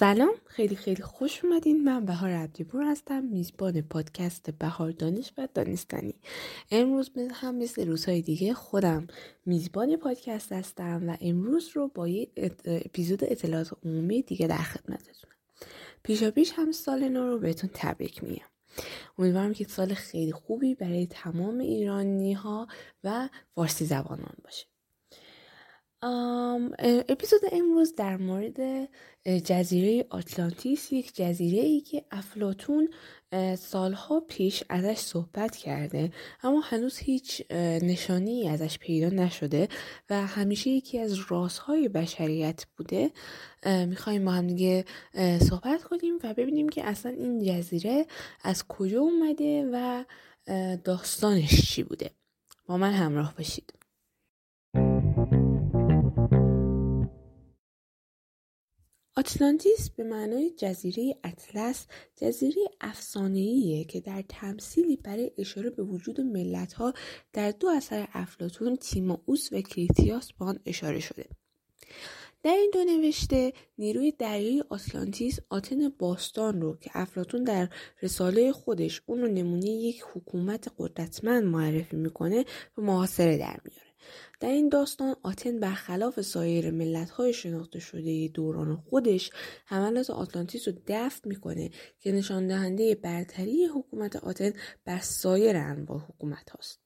سلام. خیلی خیلی خوش اومدین. من بهار عبدیپور هستم. میزبان پادکست بهار دانش و دانستنی. امروز هم مثل روزهای دیگه خودم میزبان پادکست هستم و امروز رو با یه اپیزود اطلاعات عمومی دیگه در خدمتتونم. پیشا پیش هم سال نو رو بهتون تبریک میگم. امیدوارم که سال خیلی خوبی برای تمام ایرانی ها و فارسی زبانان باشه. اپیزود امروز در مورد جزیره آتلانتیس یک جزیره ای که افلاتون سالها پیش ازش صحبت کرده اما هنوز هیچ نشانی ازش پیدا نشده و همیشه یکی از رازهای بشریت بوده. می‌خوایم با هم دیگه صحبت کنیم و ببینیم که اصلا این جزیره از کجا اومده و داستانش چی بوده. با من همراه باشید. آتلانتیس به معنای جزیره اطلس جزیره افسانه‌ایه که در تمثیلی برای اشاره به وجود ملتها در دو اثر افلاتون تیمائوس و کریتیاس به آن اشاره شده. در این دو نوشته نیروی دریایی آتلانتیس آتن باستان رو که افلاتون در رساله خودش اون رو نمونه یک حکومت قدرتمند معرفی می‌کنه به محاصره در میاره در این داستان آتن برخلاف سایر ملت‌های شناخته شده دوران خودش حملات آتلانتیس رو دفع می‌کنه که نشان دهنده برتری حکومت آتن بر سایر انواع حکومت هاست.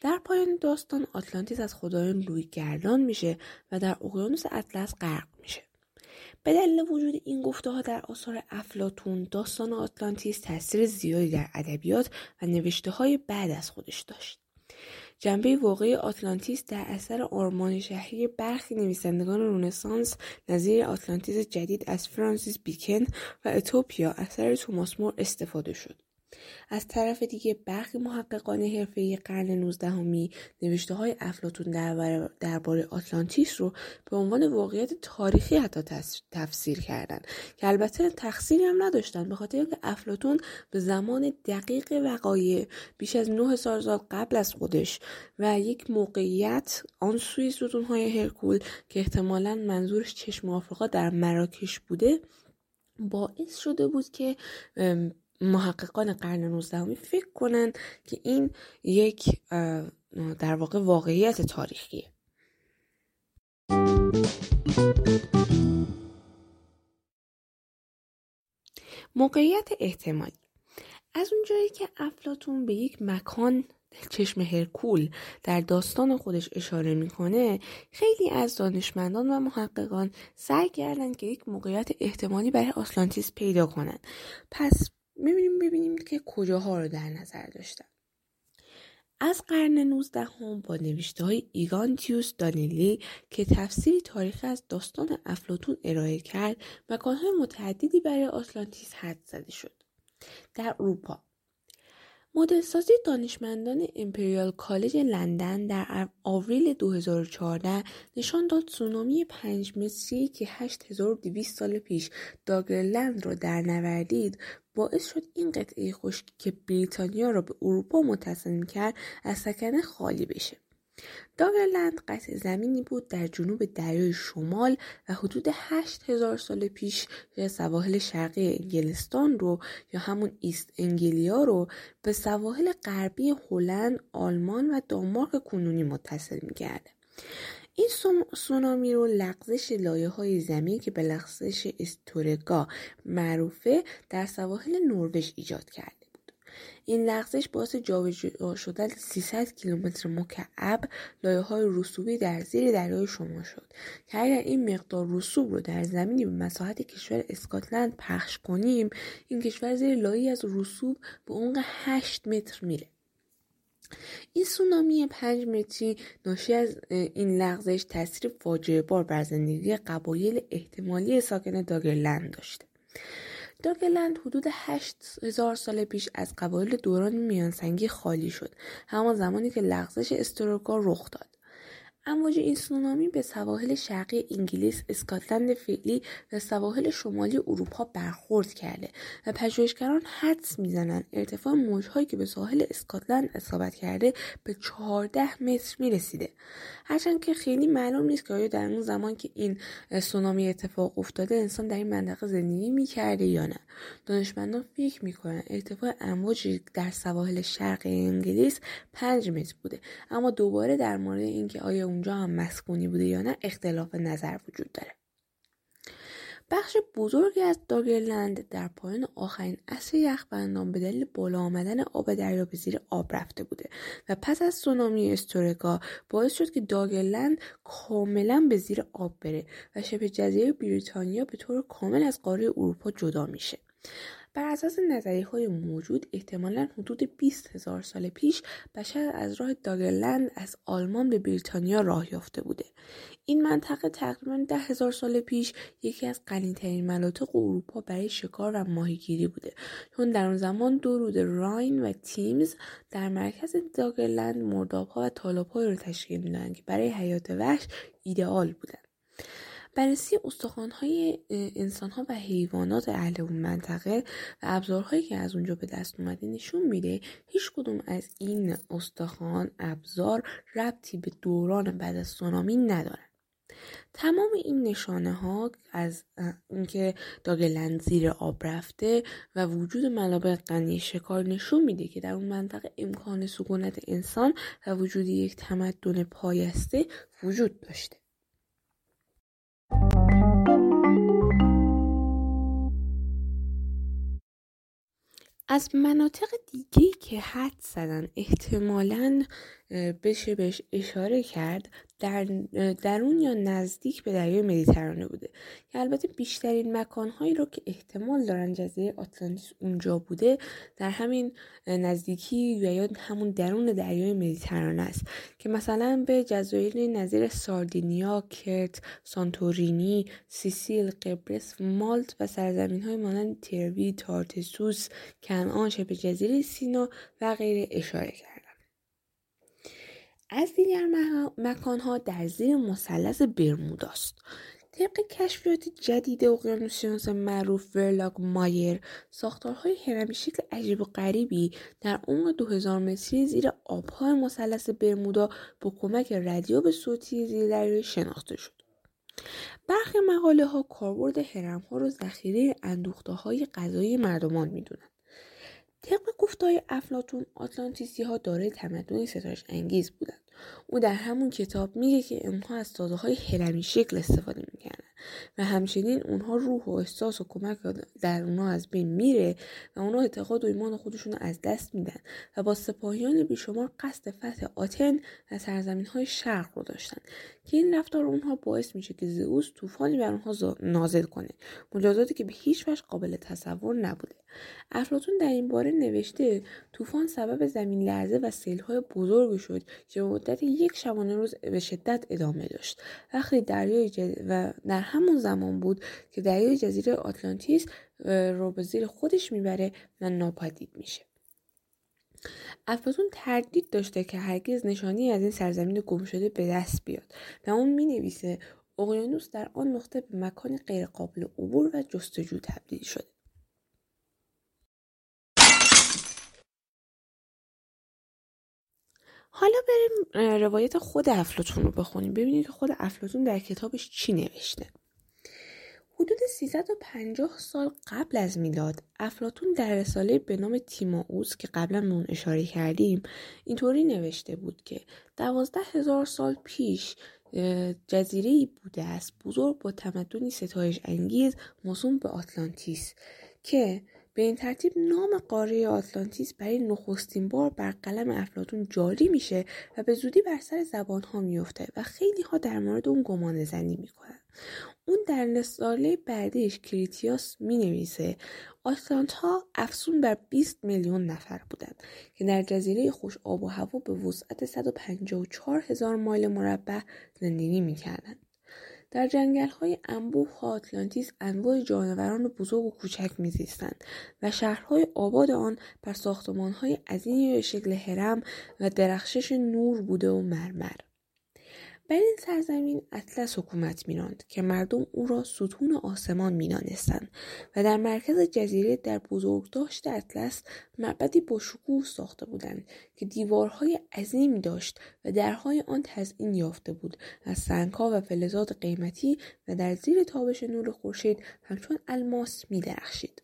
در پایان داستان آتلانتیس از خدایان روی گردان میشه و در اقیانوس اطلس غرق میشه. به دلیل وجود این گفته ها در آثار افلاتون داستان آتلانتیس تاثیر زیادی در ادبیات و نوشته های بعد از خودش داشت. جنبه واقعی آتلانتیس در اثر آرمان شهری برخی نویسندگان رونسانس نظیر آتلانتیس جدید از فرانسیس بیکن و اتوپیا اثر توماس مور استفاده شد. از طرف دیگه برخی محققان حرفه‌ای قرن نوزدهمی نوشته های افلاتون درباره آتلانتیس رو به عنوان واقعیت تاریخی حتی تفسیر کردند که البته تقصیری هم نداشتن به خاطر اینکه افلاتون به زمان دقیق وقایع بیش از 9000 سال قبل از خودش و یک موقعیت آن سوی های هرکول که احتمالا منظورش چشم آفریقا در مراکش بوده باعث شده بود که محققان قرن 19 فکر کنند که این یک در واقع واقعیت تاریخیه. موقعیت احتمالی. از اونجایی که افلاتون به یک مکان چشم هرکول در داستان خودش اشاره می‌کنه خیلی از دانشمندان و محققان سعی کردند که یک موقعیت احتمالی برای آتلانتیس پیدا کنند. پس می‌بینیم ببینیم که کجاها رو در نظر داشتن از قرن 19 هم با نوشته های ایگانتیوس دانیلی که تفسیری تاریخی از داستان افلاتون ارائه کرد مکانهای متعددی برای آتلانتیس حد زده شد. در اروپا مدلسازی دانشمندان امپریال کالج لندن در آوریل 2014 نشان داد سونامی پنج متری که 8200 سال پیش داگرلند را در نوردید باعث شد این قطعه خشکی که بریتانیا را به اروپا متصل کرد از سکنه خالی بشه. داگرلند قطع زمینی بود در جنوب دریای شمال و حدود 8000 سال پیش سواحل شرقی انگلستان رو یا همون ایست انگلیا رو به سواحل غربی هلند، آلمان و دانمارک کنونی متصل می‌کرده. این سونامی رو لغزش لایه های زمین که به لغزش استورگا معروفه در سواحل نروژ ایجاد کرده. این لغزش باعث جابجا شدن 300 کیلومتر مکعب لایه های رسوبی در زیر دریای شما شد. که اگر این مقدار رسوب رو در زمینی به مساحت کشور اسکاتلند پخش کنیم این کشور زیر لایه از رسوب به عمق 8 متر میره. این سونامی پنج متری ناشی از این لغزش تاثیر فاجعه بار بر زندگی قبایل احتمالی ساکن داگرلند داشته. داگلند حدود هشت هزار سال پیش از قبایل دوران میانسنگی خالی شد. همان زمانی که لغزش استروگا رخ داد. امواج این سونامی به سواحل شرقی انگلیس، اسکاتلند فعلی و سواحل شمالی اروپا برخورد کرده و پژوهشگران حدس می‌زنند ارتفاع موجهایی که به ساحل اسکاتلند اصابت کرده به 14 متر می‌رسیده. هرچند که خیلی معلوم نیست که آیا در اون زمان که این سونامی اتفاق افتاده انسان در این منطقه زندگی می‌کرده یا نه. دانشمندان فکر می‌کنن ارتفاع امواج در سواحل شرق انگلیس 5 متر بوده اما دوباره در مورد اینکه آیا اونجا هم مسکونی بوده یا نه اختلاف نظر وجود داره. بخش بزرگی از داگرلند در پایان آخرین اصر یخبندان به دلیل بالا آمدن آب دریا به زیر آب رفته بوده و پس از سونامی استورگا باعث شد که داگرلند کاملا به زیر آب بره و شبه جزیره بریتانیا به طور کامل از قاره اروپا جدا میشه. بر اساس نظریه های موجود احتمالا حدود 20 هزار سال پیش بشر از راه داگرلند از آلمان به بریتانیا راه یافته بوده. این منطقه تقریبا ده هزار سال پیش یکی از غنیترین مناطق اروپا برای شکار و ماهیگیری بوده. چون در اون زمان دو رود راین و تیمز در مرکز داگرلند مردابها و تالابهایی رو تشکیل می‌دادند که برای حیات وحش ایدئال بودند. بررسی استخوانهای انسانها و حیوانات اهل اون منطقه و ابزارهایی که از اونجا به دست اومده نشون میده هیچ کدوم از این استخوان ابزار ربطی به دوران بعد از سونامی ندارن. تمام این نشانه ها از اینکه داگلند زیر آب رفته و وجود منابع غنی شکار نشون میده که در اون منطقه امکان سکونت انسان و وجود یک تمدن پایسته وجود داشته. از مناطق دیگه که حد زدن احتمالا بشه بهش اشاره کرد در درون یا نزدیک به دریای مدیترانه بوده که البته بیشترین مکانهایی رو که احتمال دارن جزیره آتلانتیس اونجا بوده در همین نزدیکی یا همون درون دریای مدیترانه است که مثلا به جزایر نظیر ساردینیا، کرت، سانتورینی، سیسیل، قبرس، مالت و سرزمین های مانند تروی، تارتسوس، کنعان، شبه جزیره سینا و غیره اشاره کرد. از دیگر مکانها در زیر مثلث برموداست طبق کشفیات جدید اقیانوسشناس معروف ورلاگ مایر ساختارهای هرمی شکل عجیب و غریبی در عمق 2000 متری زیر آبهای مثلث برمودا با کمک رادیو صوتی زیردریایی شناخته شد. برخی مقاله ها کاربرد هرم ها رو ذخیره اندوخته های غذایی مردمان می‌دونند طبق گفتهای افلاتون آتلانتیسی ها دارای تمدنی ستایش انگیز بودند. او در همون کتاب میگه که اونها از سازه های هرمی شکل استفاده می‌کردن و همچنین اونها روح و احساس و کمک در اونها از بین میره و اونها اعتقاد و ایمان خودشون رو از دست میدن و با سپاهیان بیشمار قصد فتح آتن و سرزمین های شرق رو داشتن. که این رفتار اونها باعث میشه که زئوس طوفانی بر اونها نازل کنه. مجازاتی که به هیچ وجه قابل تصور نبوده. افلاطون در این باره نوشته طوفان سبب زمین لرزه و سیلهای بزرگی شد که به مدت یک شبانه روز به شدت ادامه داشت. وقتی دریای و در همون زمان بود که دریای جزیره آتلانتیس رو به زیر خودش می‌بره و ناپدید میشه. افلاطون تردید داشته که هرگز نشانی از این سرزمین گم شده به دست بیاد و اون می نویسه اقیانوس در آن نقطه به مکان غیرقابل عبور و جستجو تبدیل شده. حالا بریم روایت خود افلاتون رو بخونیم. ببینید که خود افلاتون در کتابش چی نوشته. حدود 350 سال قبل از میلاد افلاتون در رساله به نام تیماوس که قبلا به اون اشاره کردیم اینطوری نوشته بود که دوازده هزار سال پیش جزیره ای بوده است بزرگ با تمدنی ستایش انگیز موسوم به آتلانتیس که به این ترتیب نام قاره آتلانتیس برای نخستین بار بر قلم افلاتون جاری میشه و به زودی بر سر زبان ها میفته و خیلی ها در مورد اون گمان زنی می‌کنن اون در رساله بعدیش کریتیاس می نویسه آتلانت ها افسون بر 20 میلیون نفر بودند که در جزیره خوش آب و هوا به وسعت 154 هزار مایل مربع زندگی می‌کردند. در جنگل های انبوه آتلانتیس انواع جانوران بزرگ و کوچک میزیستند و شهرهای آباد آن بر ساختمان های عظیمی به شکل هرم و درخشش نور بوده و مرمر. بر این سرزمین اطلس حکومت میراند که مردم او را ستون آسمان مینانستند و در مرکز جزیره در بزرگداشت اطلس معبدی با شکوه ساخته بودند که دیوارهای عظیمی داشت و درهای آن تزئین یافته بود از سنگها و فلزات قیمتی و در زیر تابش نور خورشید همچون الماس میدرخشید.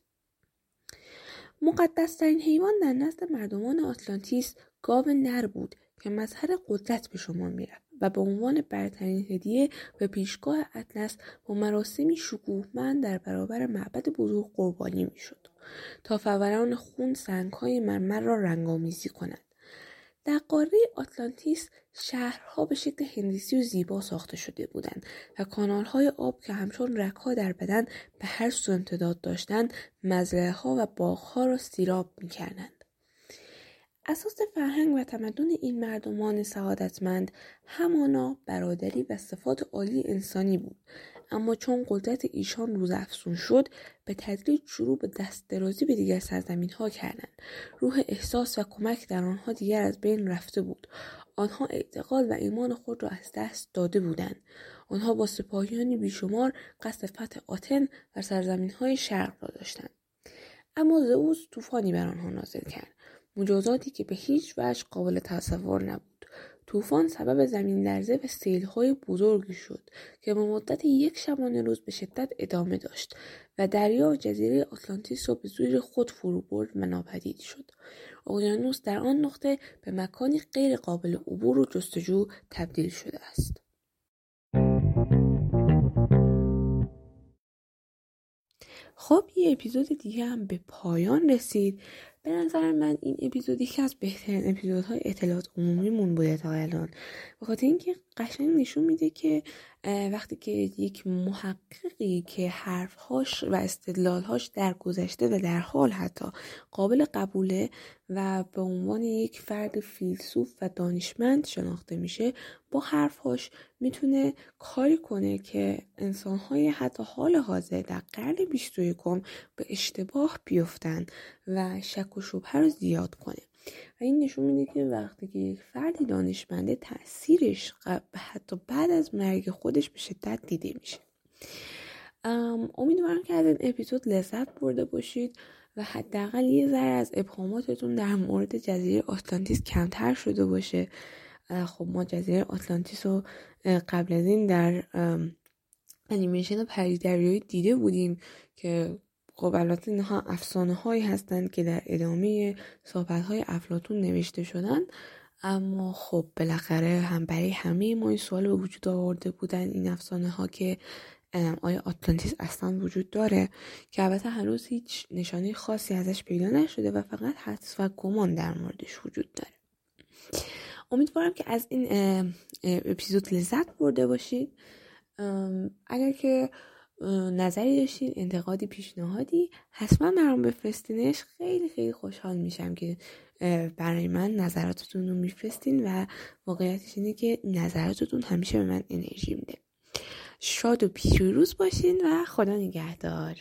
مقدسترین حیوان در نزد مردمان آتلانتیس گاو نر بود که مظهر قدرت به شما می‌رفت. و به عنوان برترین هدیه به پیشگاه اطلس با مراسمی شکوهمند در برابر معبد بزرگ قربانی می‌شد تا فوران خون سنگهای مرمر را رنگآمیزی کنند در قاره آتلانتیس شهرها به شکل هندسی و زیبا ساخته شده بودند و کانالهای آب که همچون رکها در بدن به هر سو امتداد داشتند مزرعه ها و باغها را سیراب می‌کردند. اساس فرهنگ و تمدن این مردمان سعادتمند همانا برادری و صفات عالی انسانی بود. اما چون قدرت ایشان روز افزون شد به تدریج شروع به دست درازی به دیگر سرزمین ها کردند. روح احساس و کمک در آنها دیگر از بین رفته بود. آنها اعتقاد و ایمان خود را از دست داده بودند. آنها با سپاهیانی بیشمار قصد فتح آتن و سرزمین های شرق را داشتند. اما زئوس طوفانی بر آنها نازل کرد. مجازاتی که به هیچ وجه قابل تصور نبود. طوفان سبب زمین لرزه و سیلهای بزرگی شد که به مدت یک شبانه روز به شدت ادامه داشت و دریا و جزیره آتلانتیس را به زیر خود فرو برد و ناپدید شد. اقیانوس در آن نقطه به مکانی غیر قابل عبور و جستجو تبدیل شده است. خب یه اپیزود دیگه هم به پایان رسید. به نظر من این اپیزود یکی از بهترین اپیزودهای اطلاعات عمومیمون بوده تا الان. به خاطر اینکه قشنگ نشون میده که وقتی که یک محققی که حرفهاش و استدلالهاش در گذشته و در حال حتی قابل قبوله و به عنوان یک فرد فیلسوف و دانشمند شناخته میشه با حرفهاش می‌تونه کاری کنه که انسانهای حتی حال حاضر در قرن بیست و به اشتباه بیفتن و شک و شبه رو زیاد کنه. و این نشون میده که وقتی که یک فردی دانشمنده تاثیرش حتی بعد از مرگ خودش به شدت دیده میشه. امیدوارم که از این اپیزود لذت برده باشید و حداقل یه ذره از ابهاماتتون در مورد جزیره آتلانتیس کمتر شده باشه. خب ما جزیره آتلانتیس رو قبل از این در انیمیشن پریدریایی دیده بودیم که خب البته اینها افسانه هایی هستند که در ادامه صحبت های افلاتون نوشته شدن اما خب بالاخره هم برای همه ما این سوال به وجود آورده بودن این افسانه ها که آیا آتلانتیس اصلا وجود داره؟ که البته هنوز هیچ نشانه خاصی ازش پیدا نشده و فقط حدس و گمان در موردش وجود داره. امیدوارم که از این اپیزود لذت برده باشید. اگر که نظری داشتین انتقادی پیشنهادی؟ حتما برام بفرستینش. خیلی خیلی خوشحال میشم که برای من نظراتتون رو میفرستین و واقعیتش اینه که نظراتتون همیشه به من انرژی میده. شاد و پیروز باشین و خدا نگهدار.